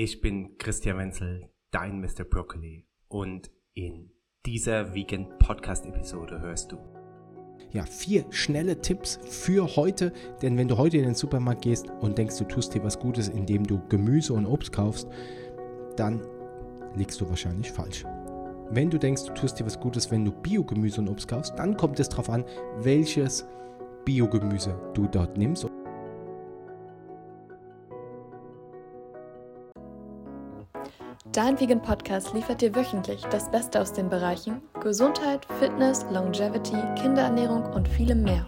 Ich bin Christian Wenzel, dein Mr. Broccoli und in dieser Vegan Podcast Episode hörst du ja, vier schnelle Tipps für heute. Denn wenn du heute in den Supermarkt gehst und denkst, du tust dir was Gutes, indem du Gemüse und Obst kaufst, dann liegst du wahrscheinlich falsch. Wenn du denkst, du tust dir was Gutes, wenn du Biogemüse und Obst kaufst, dann kommt es darauf an, welches Biogemüse du dort nimmst. Dein Vegan Podcast liefert dir wöchentlich das Beste aus den Bereichen Gesundheit, Fitness, Longevity, Kinderernährung und vielem mehr.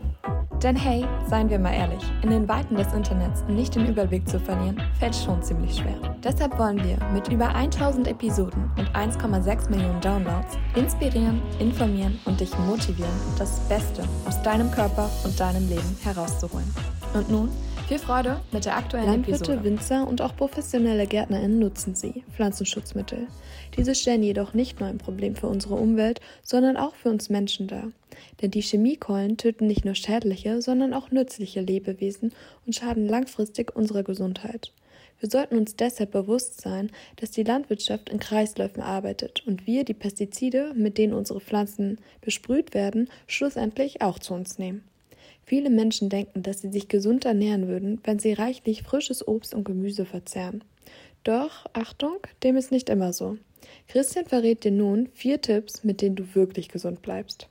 Denn hey, seien wir mal ehrlich, in den Weiten des Internets nicht den Überblick zu verlieren, fällt schon ziemlich schwer. Deshalb wollen wir mit über 1000 Episoden und 1,6 Millionen Downloads inspirieren, informieren und dich motivieren, das Beste aus deinem Körper und deinem Leben herauszuholen. Und nun viel Freude mit der aktuellen Landwirte, Episode. Winzer und auch professionelle GärtnerInnen nutzen sie, Pflanzenschutzmittel. Diese stellen jedoch nicht nur ein Problem für unsere Umwelt, sondern auch für uns Menschen dar. Denn die Chemiekeulen töten nicht nur schädliche, sondern auch nützliche Lebewesen und schaden langfristig unserer Gesundheit. Wir sollten uns deshalb bewusst sein, dass die Landwirtschaft in Kreisläufen arbeitet und wir die Pestizide, mit denen unsere Pflanzen besprüht werden, schlussendlich auch zu uns nehmen. Viele Menschen denken, dass sie sich gesund ernähren würden, wenn sie reichlich frisches Obst und Gemüse verzehren. Doch, Achtung, dem ist nicht immer so. Christian verrät dir nun vier Tipps, mit denen du wirklich gesund bleibst.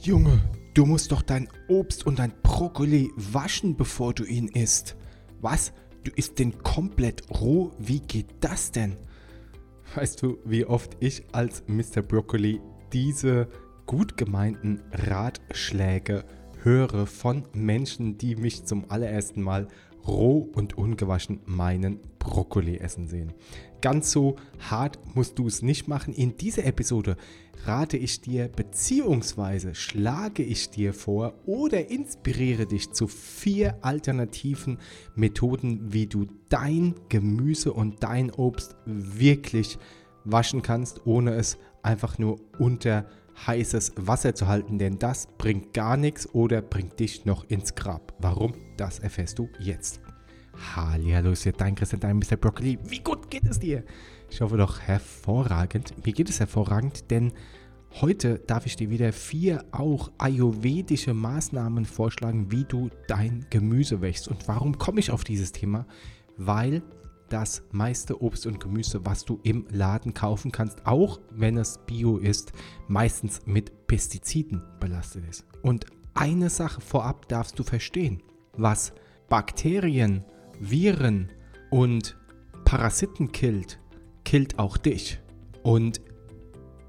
Junge, du musst doch dein Obst und dein Brokkoli waschen, bevor du ihn isst. Was? Du isst den komplett roh? Wie geht das denn? Weißt du, wie oft ich als Mr. Broccoli diese gut gemeinten Ratschläge höre von Menschen, die mich zum allerersten Mal roh und ungewaschen meinen Brokkoli essen sehen. Ganz so hart musst du es nicht machen. In dieser Episode rate ich dir bzw. schlage ich dir vor oder inspiriere dich zu vier alternativen Methoden, wie du dein Gemüse und dein Obst wirklich waschen kannst, ohne es einfach nur unter heißes Wasser zu halten, denn das bringt gar nichts oder bringt dich noch ins Grab. Warum? Das erfährst du jetzt. Hallo, ist hier dein Christian, dein Mr. Broccoli. Wie gut geht es dir? Ich hoffe doch hervorragend. Mir geht es hervorragend, denn heute darf ich dir wieder vier auch ayurvedische Maßnahmen vorschlagen, wie du dein Gemüse wächst. Und warum komme ich auf dieses Thema? Weil das meiste Obst und Gemüse, was du im Laden kaufen kannst, auch wenn es bio ist, meistens mit Pestiziden belastet ist. Und eine Sache vorab darfst du verstehen, was Bakterien, Viren und Parasiten killt, killt auch dich. Und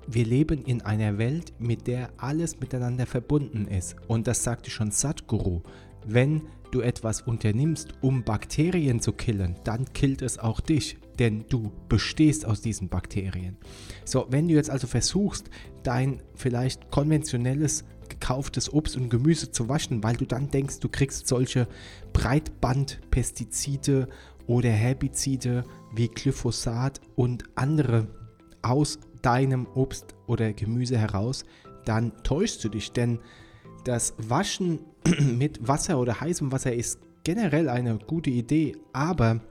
wir leben in einer Welt, mit der alles miteinander verbunden ist. Und das sagte schon Sadhguru. Wenn du etwas unternimmst, um Bakterien zu killen, dann killt es auch dich, denn du bestehst aus diesen Bakterien. So, wenn du jetzt also versuchst, dein vielleicht konventionelles gekauftes Obst und Gemüse zu waschen, weil du dann denkst, du kriegst solche Breitbandpestizide oder Herbizide wie Glyphosat und andere aus deinem Obst oder Gemüse heraus, dann täuschst du dich, denn das Waschen mit Wasser oder heißem Wasser ist generell eine gute Idee, aber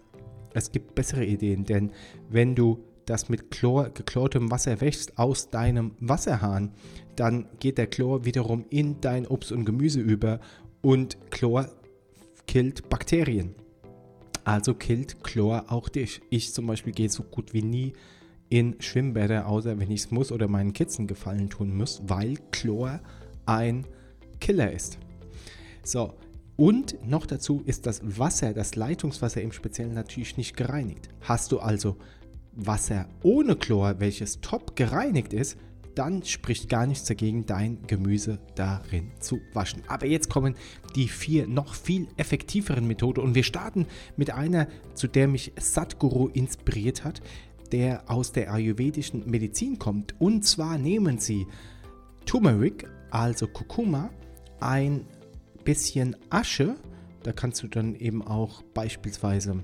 es gibt bessere Ideen, denn wenn du das mit Chlor, geklortem Wasser wäschst aus deinem Wasserhahn, dann geht der Chlor wiederum in dein Obst und Gemüse über und Chlor killt Bakterien. Also killt Chlor auch dich. Ich zum Beispiel gehe so gut wie nie in Schwimmbäder, außer wenn ich es muss oder meinen Kitzen gefallen tun muss, weil Chlor ein Killer ist. So, und noch dazu ist das Wasser, das Leitungswasser im Speziellen natürlich nicht gereinigt. Hast du also Wasser ohne Chlor, welches top gereinigt ist, dann spricht gar nichts dagegen, dein Gemüse darin zu waschen. Aber jetzt kommen die vier noch viel effektiveren Methoden und wir starten mit einer, zu der mich Sadhguru inspiriert hat, der aus der ayurvedischen Medizin kommt. Und zwar nehmen sie Turmeric, also Kurkuma, ein bisschen Asche. Da kannst du dann eben auch beispielsweise,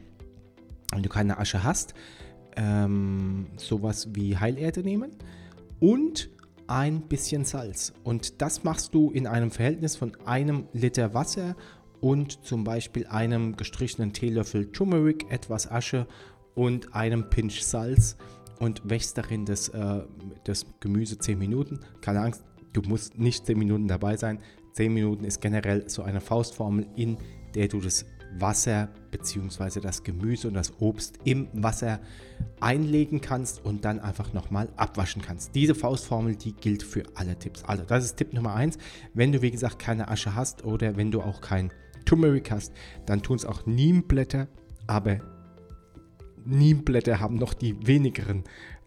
wenn du keine Asche hast, ähm, sowas wie Heilerde nehmen und ein bisschen Salz. Und das machst du in einem Verhältnis von einem Liter Wasser und zum Beispiel einem gestrichenen Teelöffel Turmeric, etwas Asche und einem Pinch Salz und wächst darin das, äh, das Gemüse 10 Minuten. Keine Angst, du musst nicht 10 Minuten dabei sein. 10 Minuten ist generell so eine Faustformel, in der du das Wasser bzw. das Gemüse und das Obst im Wasser einlegen kannst und dann einfach nochmal abwaschen kannst. Diese Faustformel, die gilt für alle Tipps. Also das ist Tipp Nummer 1. Wenn du wie gesagt keine Asche hast oder wenn du auch kein Turmeric hast, dann tun es auch Niemblätter, aber Niemblätter haben noch die wenigeren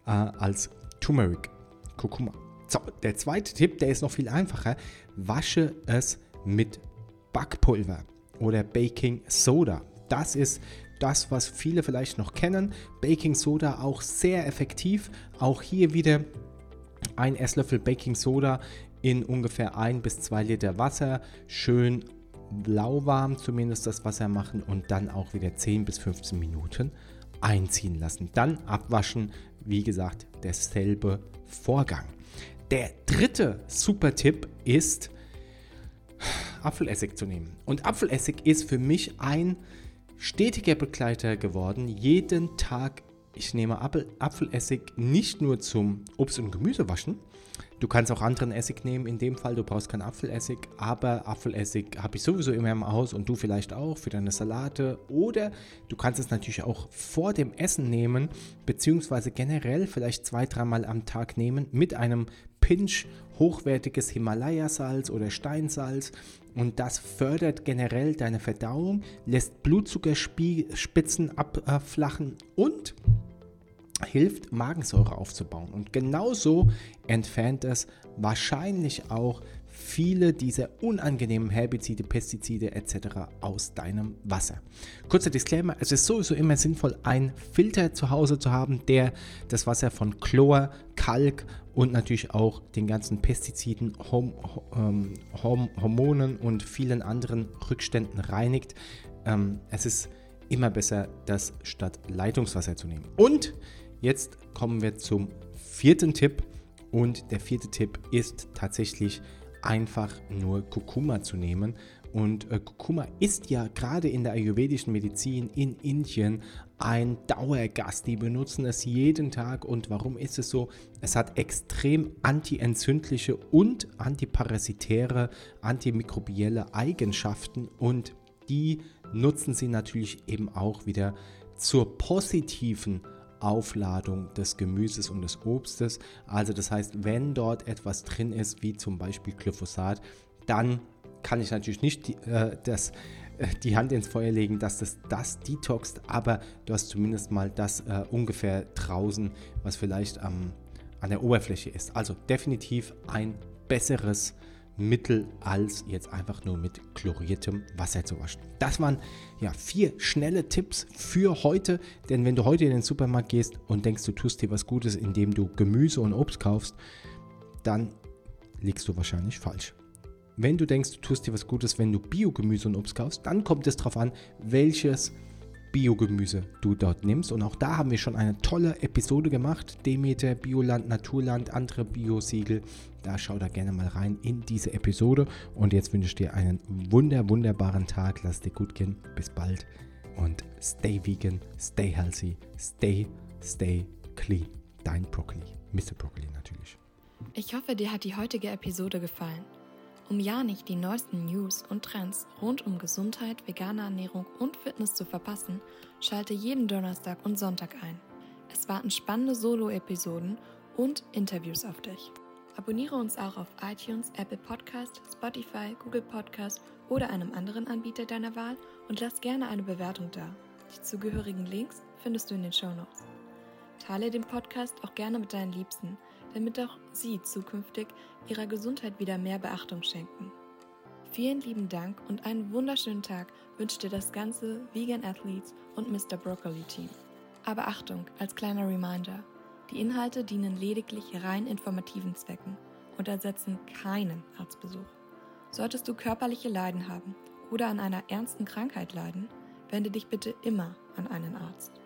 äh, als Turmeric, Kurkuma. So, der zweite Tipp, der ist noch viel einfacher. Wasche es mit Backpulver oder Baking Soda. Das ist das, was viele vielleicht noch kennen. Baking Soda auch sehr effektiv. Auch hier wieder ein Esslöffel Baking Soda in ungefähr 1 bis 2 Liter Wasser. Schön lauwarm zumindest das Wasser machen und dann auch wieder 10 bis 15 Minuten einziehen lassen. Dann abwaschen. Wie gesagt, derselbe Vorgang. Der dritte super Tipp ist, Apfelessig zu nehmen. Und Apfelessig ist für mich ein stetiger Begleiter geworden. Jeden Tag, ich nehme Apfel, Apfelessig nicht nur zum Obst- und Gemüsewaschen. Du kannst auch anderen Essig nehmen. In dem Fall, du brauchst keinen Apfelessig, aber Apfelessig habe ich sowieso immer im Haus und du vielleicht auch für deine Salate. Oder du kannst es natürlich auch vor dem Essen nehmen, beziehungsweise generell vielleicht zwei, dreimal am Tag nehmen mit einem Pinch hochwertiges Himalaya-Salz oder Steinsalz und das fördert generell deine Verdauung, lässt Blutzuckerspitzen abflachen und hilft Magensäure aufzubauen. Und genauso entfernt es wahrscheinlich auch viele dieser unangenehmen Herbizide, Pestizide etc. aus deinem Wasser. Kurzer Disclaimer, es ist sowieso immer sinnvoll, einen Filter zu Hause zu haben, der das Wasser von Chlor, Kalk und natürlich auch den ganzen Pestiziden, Horm ähm, Horm Hormonen und vielen anderen Rückständen reinigt. Ähm, es ist immer besser, das statt Leitungswasser zu nehmen. Und jetzt kommen wir zum vierten Tipp. Und der vierte Tipp ist tatsächlich einfach nur Kurkuma zu nehmen. Und äh, Kurkuma ist ja gerade in der ayurvedischen Medizin in Indien ein Dauergast. Die benutzen es jeden Tag. Und warum ist es so? Es hat extrem antientzündliche und antiparasitäre, antimikrobielle Eigenschaften. Und die nutzen sie natürlich eben auch wieder zur positiven Aufladung des Gemüses und des Obstes. Also das heißt, wenn dort etwas drin ist, wie zum Beispiel Glyphosat, dann kann ich natürlich nicht die, äh, das, äh, die Hand ins Feuer legen, dass das das detoxt, aber du hast zumindest mal das äh, ungefähr draußen, was vielleicht ähm, an der Oberfläche ist. Also definitiv ein besseres Mittel als jetzt einfach nur mit chloriertem Wasser zu waschen. Das waren ja vier schnelle Tipps für heute, denn wenn du heute in den Supermarkt gehst und denkst, du tust dir was Gutes, indem du Gemüse und Obst kaufst, dann liegst du wahrscheinlich falsch. Wenn du denkst, du tust dir was Gutes, wenn du Biogemüse und Obst kaufst, dann kommt es darauf an, welches Biogemüse du dort nimmst. Und auch da haben wir schon eine tolle Episode gemacht. Demeter, Bioland, Naturland, andere Biosiegel. Da schau da gerne mal rein in diese Episode. Und jetzt wünsche ich dir einen wunder, wunderbaren Tag. Lass dir gut gehen. Bis bald. Und stay vegan, stay healthy, stay, stay clean. Dein Broccoli. Mr. Broccoli natürlich. Ich hoffe, dir hat die heutige Episode gefallen. Um ja nicht die neuesten News und Trends rund um Gesundheit, vegane Ernährung und Fitness zu verpassen, schalte jeden Donnerstag und Sonntag ein. Es warten spannende Solo-Episoden und Interviews auf dich. Abonniere uns auch auf iTunes, Apple Podcast, Spotify, Google Podcast oder einem anderen Anbieter deiner Wahl und lass gerne eine Bewertung da. Die zugehörigen Links findest du in den Show Notes. Teile den Podcast auch gerne mit deinen Liebsten – damit auch Sie zukünftig Ihrer Gesundheit wieder mehr Beachtung schenken. Vielen lieben Dank und einen wunderschönen Tag wünscht dir das ganze Vegan Athletes und Mr. Broccoli Team. Aber Achtung, als kleiner Reminder, die Inhalte dienen lediglich rein informativen Zwecken und ersetzen keinen Arztbesuch. Solltest du körperliche Leiden haben oder an einer ernsten Krankheit leiden, wende dich bitte immer an einen Arzt.